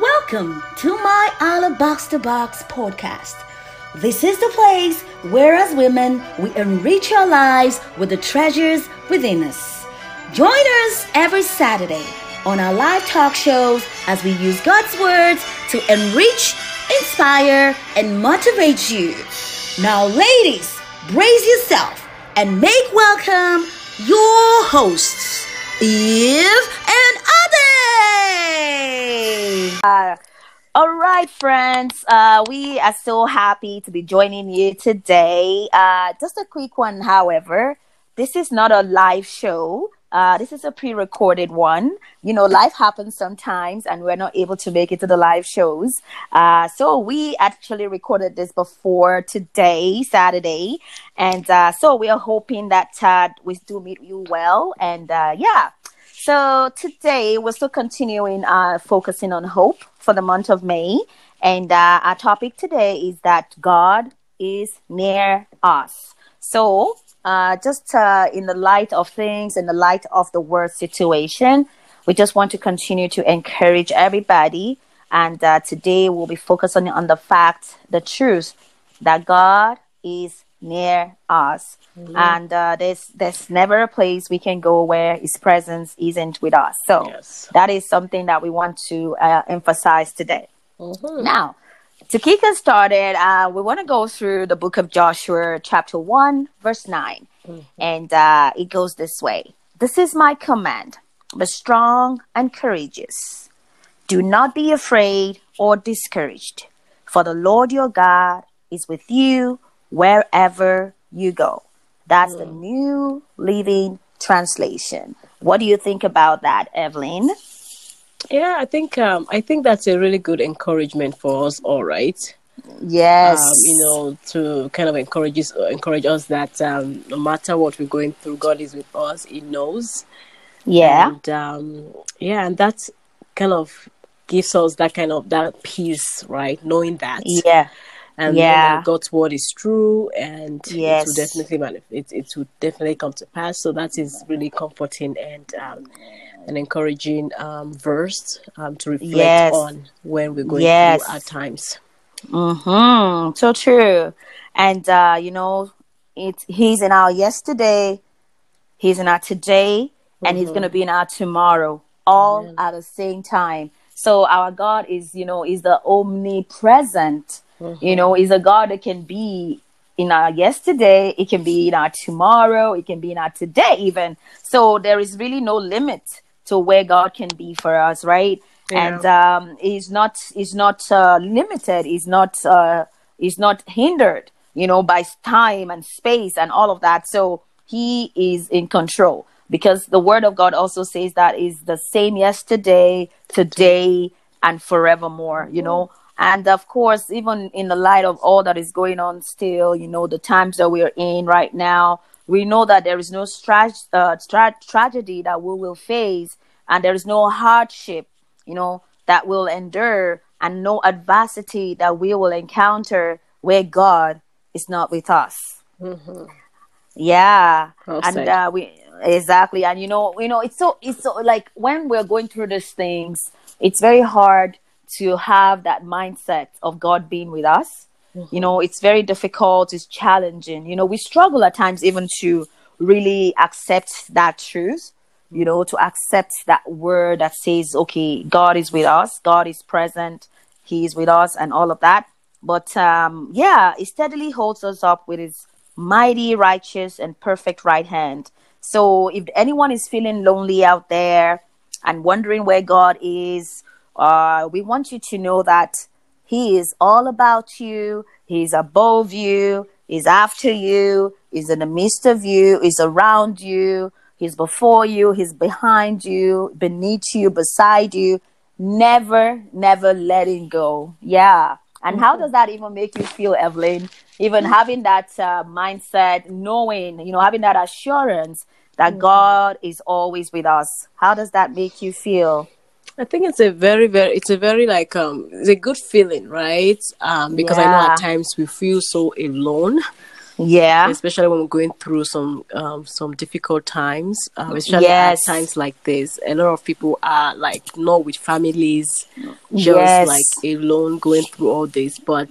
Welcome to my Alabaster Box podcast. This is the place where, as women, we enrich our lives with the treasures within us. Join us every Saturday on our live talk shows as we use God's words to enrich, inspire, and motivate you. Now, ladies, brace yourself and make welcome your hosts, Eve and Uh, all right, friends. Uh, we are so happy to be joining you today. Uh, just a quick one, however. This is not a live show. Uh, this is a pre-recorded one. You know, life happens sometimes, and we're not able to make it to the live shows. Uh, so we actually recorded this before today, Saturday, and uh, so we are hoping that uh, we do meet you well. And uh, yeah, so today we're still continuing uh, focusing on hope for the month of May, and uh, our topic today is that God is near us. So uh, just uh, in the light of things, in the light of the world situation, we just want to continue to encourage everybody. And uh, today we'll be focusing on the fact, the truth that God is near us. And uh, there's there's never a place we can go where His presence isn't with us. So Yes. that is something that we want to uh, emphasize today. Mhm. Now, to kick us started, uh, we want to go through the book of Joshua, chapter 1, verse 9. And uh, it goes this way This is my command be strong and courageous. Do not be afraid or discouraged, for the Lord your God is with you wherever you go. That's the New Living Translation. What do you think about that, Evelyn? Yeah, I think um, I think that's a really good encouragement for us all, right? Yes. Um, you know, to kind of encourage us, encourage us that um, no matter what we're going through, God is with us. He knows. yeah. And um, yeah, and that kind of gives us that kind of that peace, right? Knowing that. Yeah. And Yeah. God's word is true, and Yes. it will definitely manif- it, it will definitely come to pass. So that is really comforting and um, an encouraging um, verse um, to reflect Yes. on when we're going Yes. through our times. Mm-hmm. So true. And uh, you know, it's he's in our yesterday, he's in our today, and he's gonna be in our tomorrow, all at the same time. So our God is, you know, is the omnipresent. You know, is a God that can be in our yesterday, it can be in our tomorrow, it can be in our today, even. So there is really no limit to where God can be for us, right? And um, he's not he's not uh, limited. He's not uh, he's not hindered, you know, by time and space and all of that. So he is in control because the word of God also says that is the same yesterday, today, and forevermore. You know, and of course, even in the light of all that is going on still, you know, the times that we are in right now, we know that there is no stra- uh, tra- tragedy that we will face, and there is no hardship, you know, that will endure, and no adversity that we will encounter where God is not with us. Yeah, Well and uh, we exactly, and you know, you know, it's so it's so like when we're going through these things, it's very hard to have that mindset of God being with us. You know, it's very difficult, it's challenging. You know, we struggle at times even to really accept that truth, you know, to accept that word that says, okay, God is with us, God is present, He is with us, and all of that. But um, yeah, He steadily holds us up with His mighty, righteous, and perfect right hand. So if anyone is feeling lonely out there and wondering where God is, uh, we want you to know that He is all about you. He's above you. He's after you. He's in the midst of you. He's around you. He's before you. He's behind you, beneath you, beside you. Never, never letting go. Yeah. And how does that even make you feel, Evelyn? Even having that uh, mindset, knowing, you know, having that assurance that God is always with us. How does that make you feel? I think it's a very, very, it's a very like, um, it's a good feeling, right? Um, because I know at times we feel so alone. Yeah. especially when we're going through some um, some difficult times, um, especially Yes. at times like this. A lot of people are like not with families, just Yes. like alone going through all this. But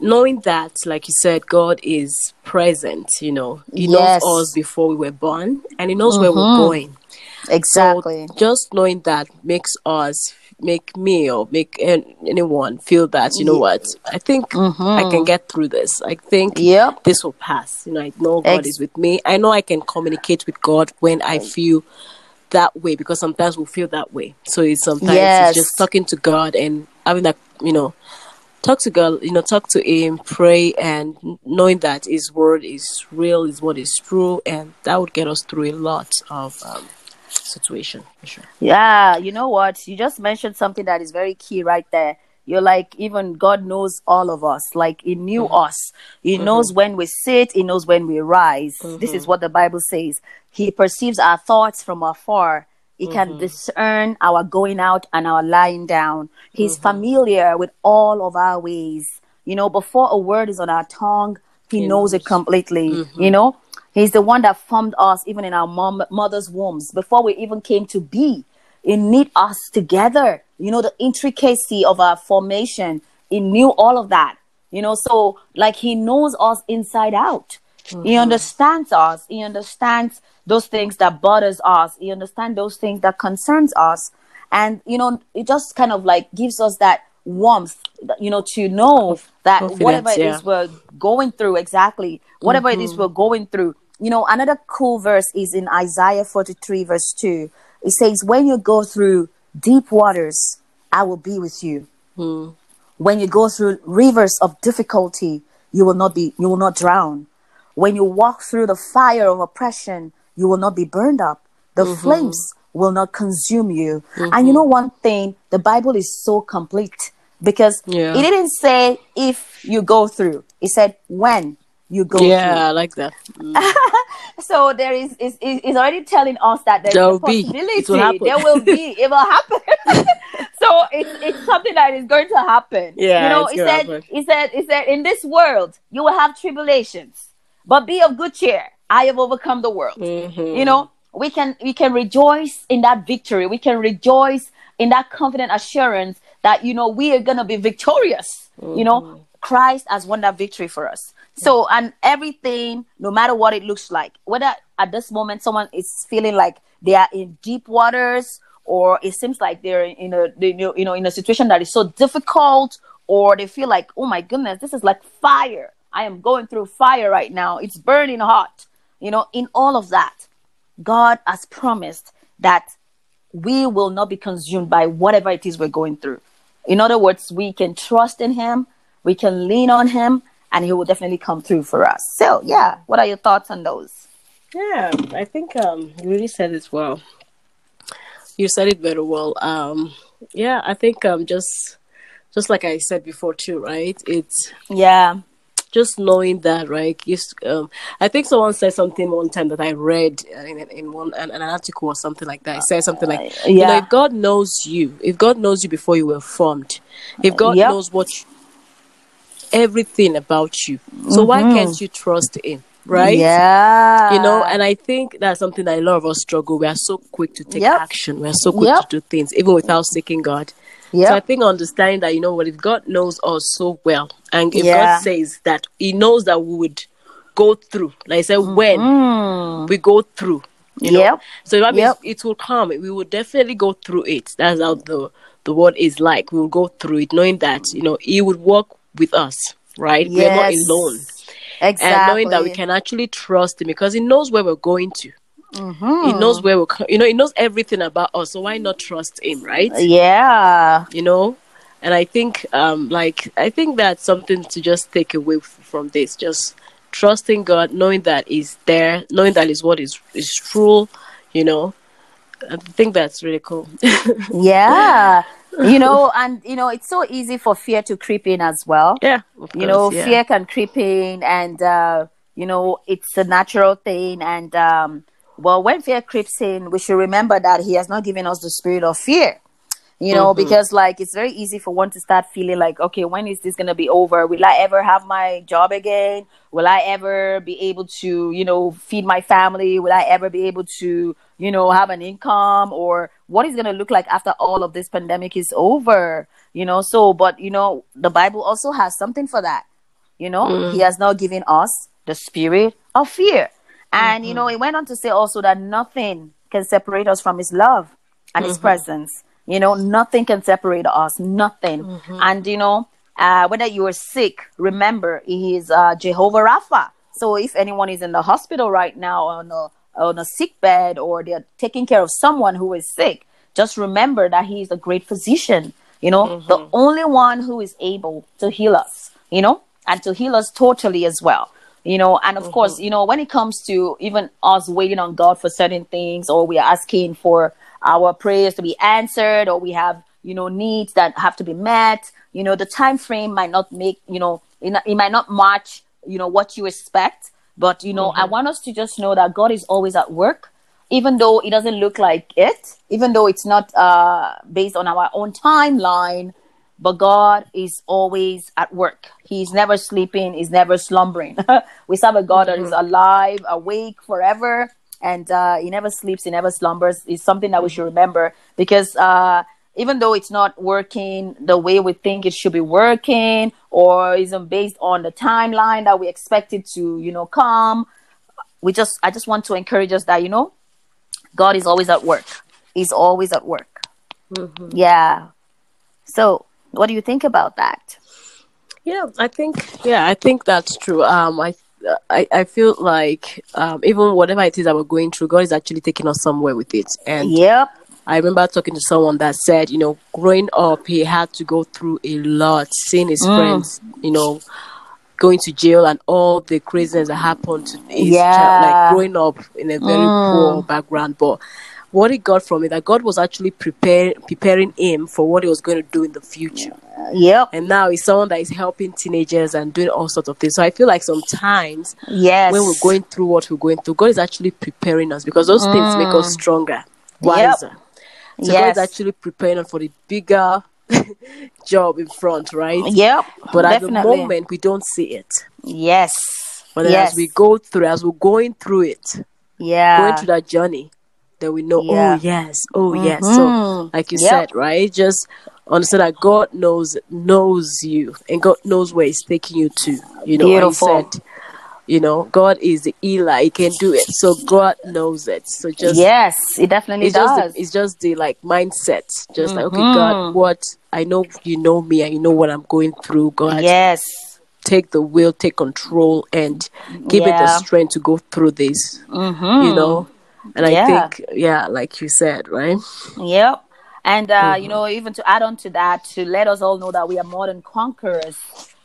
knowing that, like you said, God is present. You know, He Yes. Mm-hmm. knows us before we were born, and He knows where we're going. Exactly. So just knowing that makes us make me or make anyone feel that you know what I think I can get through this. I think Mm-hmm. Yep. this will pass. You know, I know God Ex- is with me. I know I can communicate with God when I feel that way because sometimes we feel that way. So it's sometimes Yes. it's just talking to God and having that you know talk to God, you know, talk to Him, pray, and knowing that His word is real, is what is true, and that would get us through a lot of um, situation for sure. Yeah, you know what? You just mentioned something that is very key right there. You're like, even God knows all of us. Like, He knew mm-hmm. us. He mm-hmm. knows when we sit, He knows when we rise. This is mm-hmm. what the Bible says. He perceives our thoughts from afar. He can discern our going out and our lying down. He's familiar with all of our ways. You know, before a word is on our tongue, He, knows it completely. You know, He's the one that formed us even in our mom, mother's wombs before we even came to be. He knit us together. You know, the intricacy of our formation. He knew all of that. You know, so like he knows us inside out. He mm-hmm. understands us. He understands those things that bothers us. He understands those things that concerns us. And you know, it just kind of like gives us that warmth, you know, to know that confidence, whatever it is yeah. we're going through, exactly, whatever it is mm-hmm. we're going through. You know, another cool verse is in Isaiah 43, verse 2. It says, When you go through deep waters, I will be with you. Hmm. When you go through rivers of difficulty, you will not be you will not drown. When you walk through the fire of oppression, you will not be burned up. The mm-hmm. flames will not consume you. And you mm-hmm. know one thing, the Bible is so complete because Yeah. it didn't say if you go through. It said when you go Yeah, through. I like that. So there is is is already telling us that there There is a possibility. There will be. It will happen. so it's it's something that is going to happen. Yeah, you know, he said he said he said in this world you will have tribulations, but be of good cheer. I have overcome the world. Mm-hmm. You know, we can we can rejoice in that victory. We can rejoice in that confident assurance that you know we are gonna be victorious. You know, Christ has won that victory for us. So and everything, no matter what it looks like, whether at this moment someone is feeling like they are in deep waters, or it seems like they're in a they, you know in a situation that is so difficult, or they feel like oh my goodness, this is like fire. I am going through fire right now. It's burning hot. You know, in all of that, God has promised that we will not be consumed by whatever it is we're going through. In other words, we can trust in Him, we can lean on Him, and He will definitely come through for us. So, yeah, what are your thoughts on those? Yeah, I think um, you really said it well. You said it very well. Um, yeah, I think um, just just like I said before too, right? It's Yeah, just knowing that, right? Um, I think someone said something one time that I read uh, in, in one an, an article or something like that. It said something like, you know, yeah. if God knows you, if God knows you before you were formed, if God Yep. knows what you, everything about you, so why can't you trust Him, right? Mm-hmm. Yeah, you know and i think that's something that a lot of us struggle we are so quick to take Yep. action we are so quick Yep. to do things even without seeking god Yep. so i think understanding that you know what if god knows us so well and if Yeah. god says that he knows that we would go through like i said when we go through you know Mm-hmm. Yep. so that means Yep. it will come we will definitely go through it that's how the the word is like we will go through it knowing that you know he would work with us right we're not alone exactly. and knowing that we can actually trust him because he knows where we're going to. Mm-hmm. He knows where we're, you know, he knows everything about us. So why not trust him, right? Yeah, You know, and I think, um, like, I think that's something to just take away f- from this. Just trusting God, knowing that He's there, knowing that His word is is true. You know, I think that's really cool. yeah. You know, and you know, it's so easy for fear to creep in as well. yeah, of you know yeah. fear can creep in and uh you know it's a natural thing and um well when fear creeps in we should remember that he has not given us the spirit of fear you know Mhm. because like it's very easy for one to start feeling like okay when is this going to be over will i ever have my job again will i ever be able to you know feed my family will i ever be able to you know have an income or what is going to look like after all of this pandemic is over you know? So but you know the bible also has something for that you know? He has not given us the spirit of fear. And you know it went on to say also that nothing can separate us from his love and his presence. You know nothing can separate us nothing. And you know uh, whether you are sick remember he is uh, jehovah rapha. So if anyone is in the hospital right now on a on a sick bed or they're taking care of someone who is sick just remember that he is a great physician you know? Mm-hmm. The only one who is able to heal us you know? And to heal us totally as well you know? And of mm-hmm. course you know when it comes to even us waiting on god for certain things or we are asking for our prayers to be answered or we have you know needs that have to be met you know the time frame might not make you know it, it might not match you know what you expect but you know i want us to just know that god is always at work even though it doesn't look like it even though it's not uh based on our own timeline but God is always at work. He's never sleeping, he's never slumbering. we serve a God that is alive, awake forever, and uh, he never sleeps, he never slumbers. It's something that we should remember because uh, even though it's not working the way we think it should be working, or isn't based on the timeline that we expect it to, you know, come, we just I just want to encourage us that you know, God is always at work. He's always at work. Yeah. So, what do you think about that? Yeah, I think yeah, I think that's true. Um, I I, I feel like um, even whatever it is that we're going through, God is actually taking us somewhere with it. And Yep. I remember talking to someone that said, you know, growing up, he had to go through a lot, seeing his Mm. friends, you know, going to jail and all the craziness that happened to his Yeah. child, like growing up in a very Mm. poor background. But what he got from it, that God was actually prepare, preparing him for what he was going to do in the future. Yep. And now he's someone that is helping teenagers and doing all sorts of things. So I feel like sometimes Yes. when we're going through what we're going through, God is actually preparing us because those things make us stronger, wiser. So God. Yes. is actually preparing us for the bigger job in front, right? Yep. But at definitely. the moment, we don't see it. Yes. But then yes. as we go through, as we're going through it, yeah. going through that journey, then we know, oh, Yeah. oh yes, oh yes. So, mm-hmm. like you Yep. said, right? Just understand that God knows knows you, and God knows where He's taking you to. You know, and He Beautiful. said, you know, God is the Eli; He can do it. So God knows it. So just yes, it definitely it's just does. the, it's just the like mindset just like okay god what i know you know me and you know what i'm going through god yes. take the will take control and give it the strength to go through this Mm-hmm. you know and i think yeah like you said right Yep. And uh, Mm-hmm. you know, even to add on to that, to let us all know that we are more than conquerors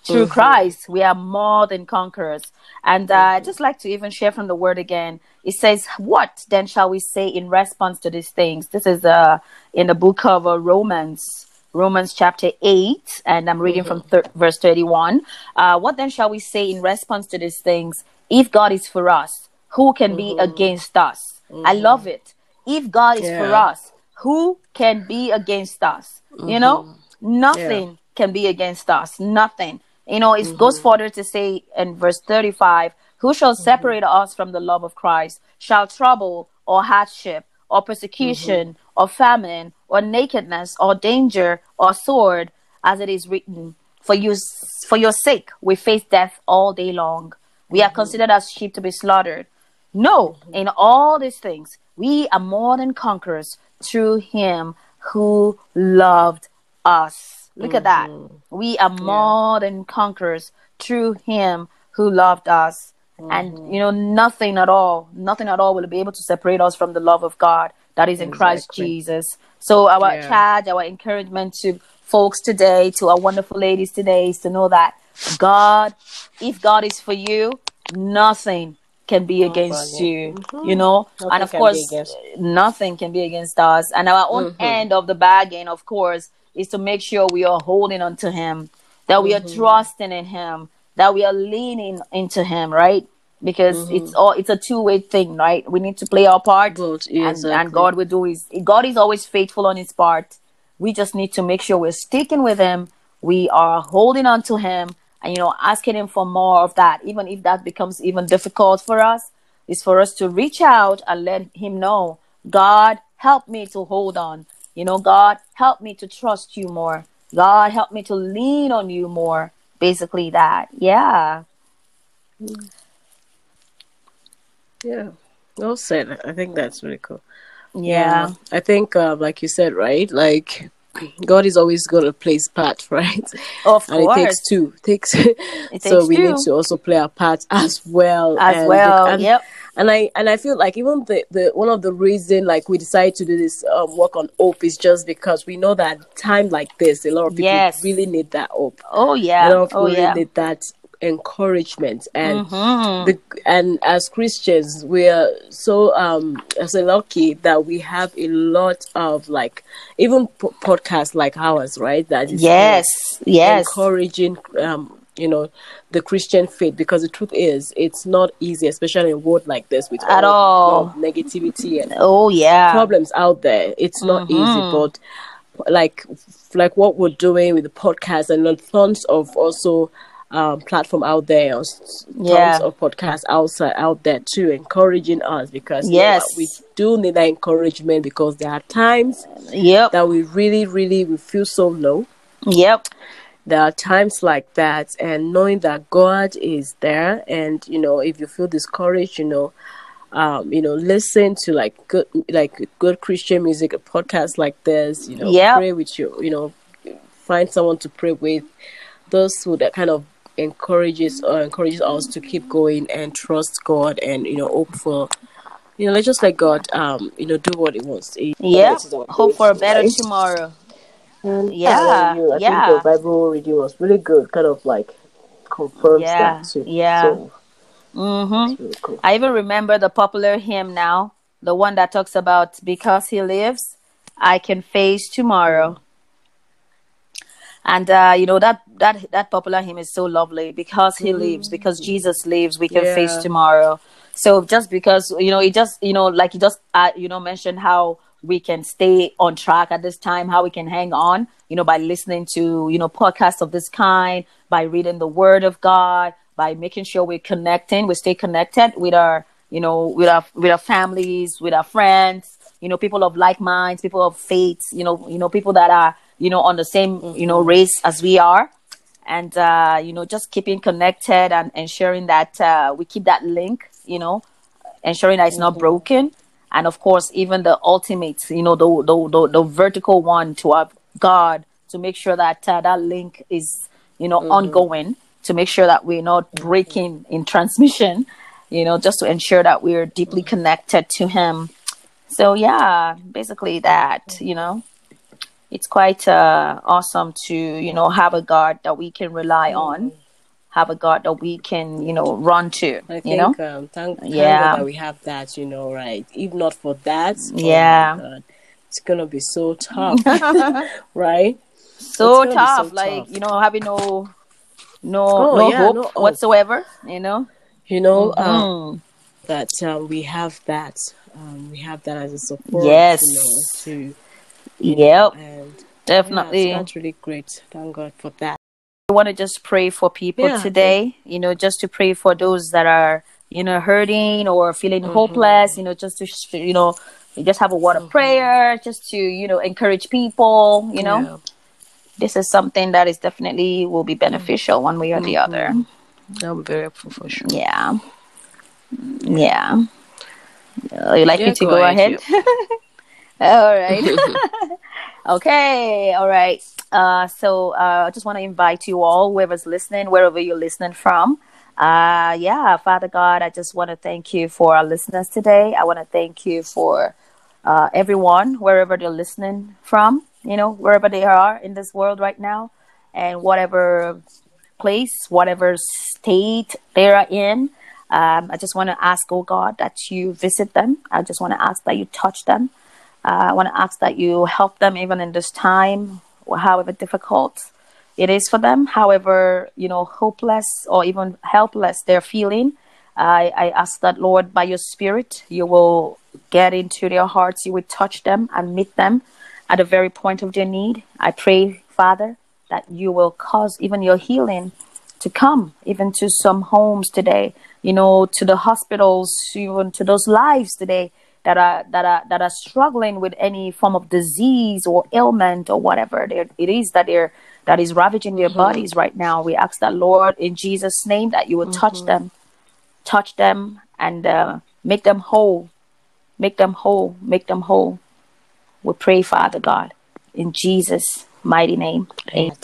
through Mm-hmm. Christ. We are more than conquerors. And uh, Mm-hmm. I'd just like to even share from the word again. It says, "What then shall we say in response to these things?" This is uh, in the book of uh, Romans. Romans chapter 8, and I'm reading from thir- verse 31. Uh, what then shall we say in response to these things? If God is for us, who can be against us? I love it. If God is for us, who can be against us? You know, nothing can be against us. Nothing. You know, it goes mm-hmm. further to say in verse 35 Who shall mm-hmm. separate us from the love of Christ? Shall trouble or hardship or persecution mm-hmm. or famine or nakedness or danger or sword, as it is written, for you for your sake we face death all day long. We are considered as sheep to be slaughtered. No, in all these things, we are more than conquerors through him who loved us. Look at that. We are more than conquerors through him who loved us. And you know, nothing at all, nothing at all will be able to separate us from the love of God that is in Christ Jesus. So our Yeah. charge, our encouragement to folks today, to our wonderful ladies today, is to know that God, if God is for you, nothing can be against you. You know, Nothing and of course, nothing can be against us. And our own end of the bargain, of course, is to make sure we are holding on to Him, that we are mm-hmm. trusting in Him, that we are leaning into Him, right? Because mm-hmm. it's all it's a two way thing, right? We need to play our part, Both, yeah, and, and. God will do His. God is always faithful on His part, we just need to make sure we're sticking with him we are holding on to him and you know asking him for more of that even if that becomes even difficult for us is for us to reach out and let him know god help me to hold on you know god help me to trust you more god help me to lean on you more basically that yeah Yeah. Well said. I think that's really cool. yeah I think, uh, like you said, right? Like, God is always going to play his part, right? of and it takes course two. takes so takes we two. need to also play our part as well. as and well and, yep And I and I feel like even the, the one of the reason like we decided to do this um, work on hope is just because we know that time like this, a lot of people Yes. really need that hope. oh A yeah lot of oh people yeah really need that encouragement and Mhm. the, and as Christians, we are so um so lucky that we have a lot of like even po- podcasts like ours, right? That is yes yes encouraging um you know the Christian faith because the truth is it's not easy, especially in a world like this with At all, all. negativity and oh yeah problems out there. It's not easy, Mhm. but like like what we're doing with the podcast and tons of also um platform out there, or tons Yeah. of podcasts outside out there too, encouraging us because you know Yes. we do need that encouragement because there are times yep that we really, really we feel so low yep there are times like that and knowing that god is there and you know if you feel discouraged you know um you know listen to like good like good christian music a podcast like this you know pray with you you know find someone to pray with. Those who that kind of encourages or encourages us to keep going and trust god and you know hope for you know let's just let god um you know do what he wants. He- yeah. this is our hope for a better tomorrow And Yeah, you- I yeah. think the Bible reading was really good. Kind of like confirms Yeah, that too. yeah. So mm-hmm really cool. I even remember the popular hymn now, the one that talks about because he lives, I can face tomorrow. And uh, you know that that that popular hymn is so lovely because he lives, because Jesus lives, we can face tomorrow. So just because you know, it just you know, like you just uh, you know mentioned how we can stay on track at this time, how we can hang on, you know, by listening to you know podcasts of this kind, by reading the Word of God, by making sure we're connecting, we stay connected with our you know with our with our families, with our friends, you know, people of like minds, people of faith, you know, you know, people that are you know on the same you know race as we are and uh, you know just keeping connected and ensuring that uh, we keep that link you know ensuring that it's not broken and of course even the ultimate you know the the, the, the vertical one to our god to make sure that uh, that link is you know mm-hmm. ongoing to make sure that we're not mm-hmm. breaking in transmission you know just to ensure that we're deeply mm-hmm. connected to him. So yeah basically that you know. It's quite uh, awesome to you know have a god that we can rely on have a god that we can you know run to I think you know um, thank, thank Yeah. God that we have that, you know, right? If not for that, oh Yeah. God, it's gonna be so tough, right? so It's gonna be tough so like tough. you know having no no Oh, no yeah, hope no hope. whatsoever you know You know um, Mm. that um, we have that, um, we have that as a support, Yes. you know, to yep and definitely yeah, that's really great. Thank God for that. I want to just pray for people Yeah. today, you know, just to pray for those that are, you know, hurting or feeling Mm-hmm. hopeless, you know, just to, you know, you just have a word Mm-hmm. of prayer, just to, you know, encourage people, you know. Yeah. This is something that is definitely will be beneficial one way or the other. I'm very helpful for sure. Yeah. Yeah. Uh, you like Yeah, me to go go ahead, ahead? all right. okay. All right. Uh, so uh, I just want to invite you all, whoever's listening, wherever you're listening from. Uh, yeah, Father God, I just want to thank you for our listeners today. I want to thank you for uh, everyone, wherever they're listening from, you know, wherever they are in this world right now, and whatever place, whatever state they are in. Um, I just want to ask, oh God, that you visit them. I just want to ask that you touch them. Uh, I want to ask that you help them even in this time, however difficult it is for them, however, you know, hopeless or even helpless they're feeling. I, I ask that, Lord, by your Spirit, you will get into their hearts, you will touch them and meet them at the very point of their need. I pray, Father, that you will cause even your healing to come even to some homes today, you know, to the hospitals, even to those lives today that are that are that are struggling with any form of disease or ailment or whatever it is that they're that is ravaging their mm-hmm. bodies right now. We ask that Lord in Jesus' name that you will mm-hmm. touch them, touch them, and uh, make them whole, make them whole, make them whole. We pray, Father God, in Jesus' mighty name. Amen.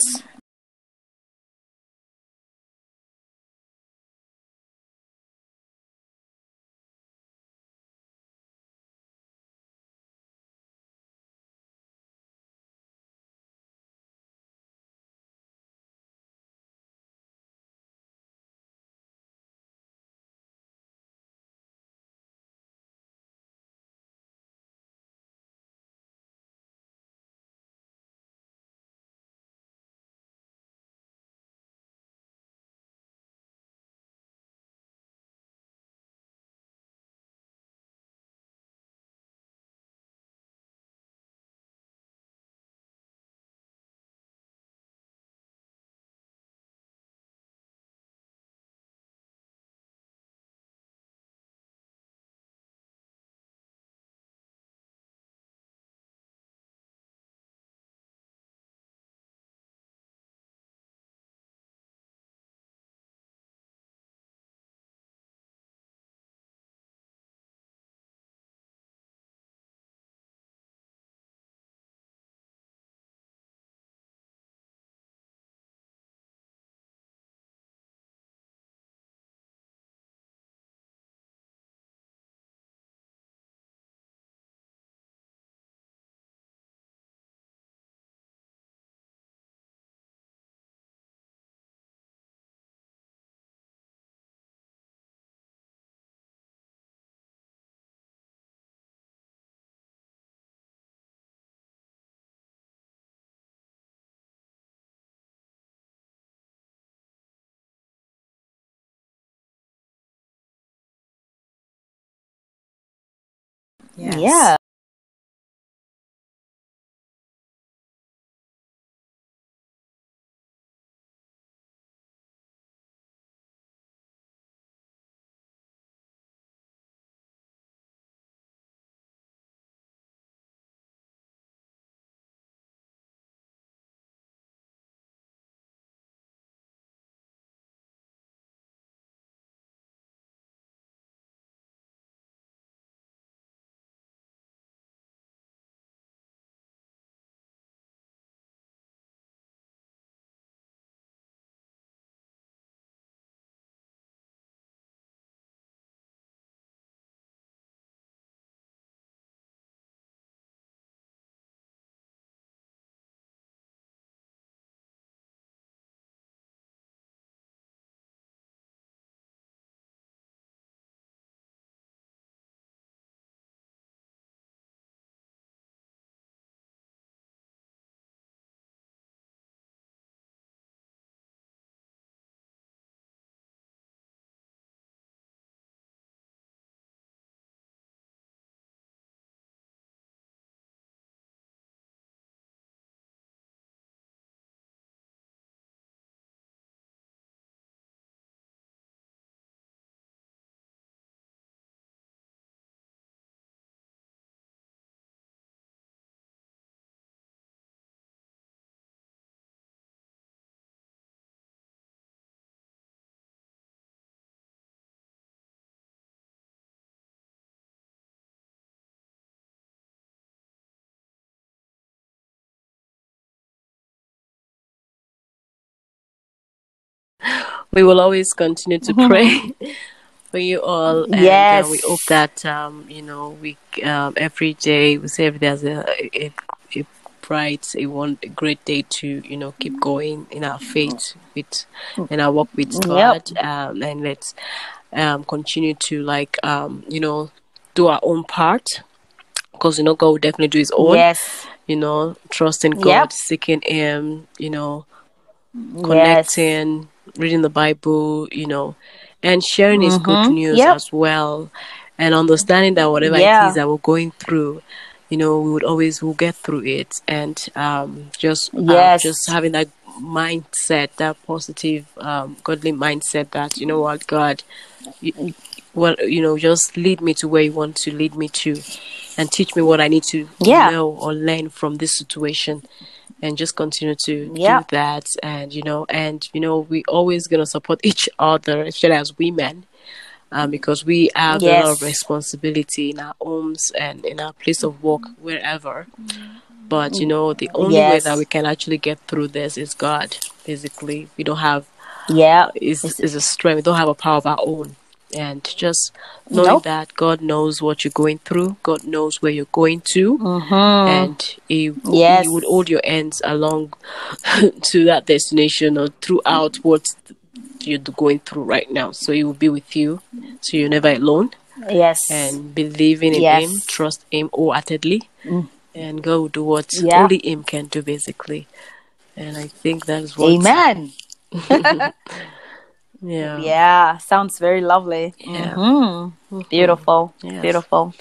Yes. Yeah. We will always continue to pray for you all. And, yes. Uh, we hope that, um, you know, we um, every day, we say every day has a, a, a bright, a one a great day to, you know, keep going in our faith with, in our walk with God. Yep. Um, and let's um, continue to, like, um, you know, do our own part. Because, you know, God will definitely do his own. Yes. You know, trusting God, yep. seeking Him, you know, connecting. Yes reading the Bible, you know, and sharing mm-hmm. His good news yep. as well, and understanding that whatever yeah. it is that we're going through, you know we would always we'll get through it and um, just uh, just having that mindset that positive um, godly mindset that you know what god you, well you know just lead me to where you want to lead me to and teach me what i need to Yeah. know or learn from this situation and just continue to Yeah. do that. And you know and you know we always gonna support each other especially as women um, because we have a lot of responsibility in our homes and in our place of work wherever. But you know the only way that we can actually get through this is god basically. We don't have Yeah. is is a strength. We don't have a power of our own and just knowing Nope. that god knows what you're going through god knows where you're going to Mhm. and he, Yes. he would hold your hands along to that destination or throughout what you're going through right now. So he will be with you, so you're never alone. Yes. And believing in Yes. him, trust him wholeheartedly, and God will do what Yeah. only him can do, basically. And I think that is what. Amen. Yeah. Yeah. Sounds very lovely. Yeah. Mhm. Beautiful. Yes. Beautiful.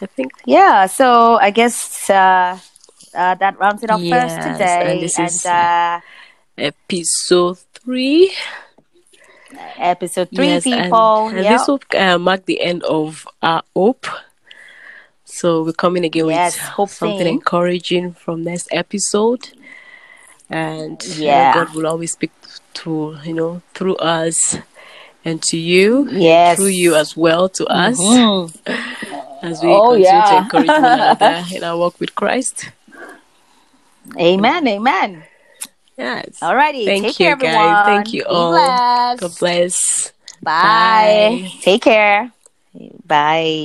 I think. Yeah. So I guess uh, uh, that rounds it up for us Yes, today. and this is- uh, Episode three. episode three, Yes, and- people. And, yeah. this will uh, mark the end of our hope. So we're coming again Yes, with hope something thing. encouraging from next episode. And you know, Yeah. God will always speak to you know through us and to you, Yes. through you as well to us Mm. as we Oh, continue to yeah. encourage one another in our walk with Christ. Amen. Amen. Yes. Alrighty. Thank Take you, care, guys. everyone. Thank you Be all. blessed. God bless. Bye. Bye. Take care. Bye.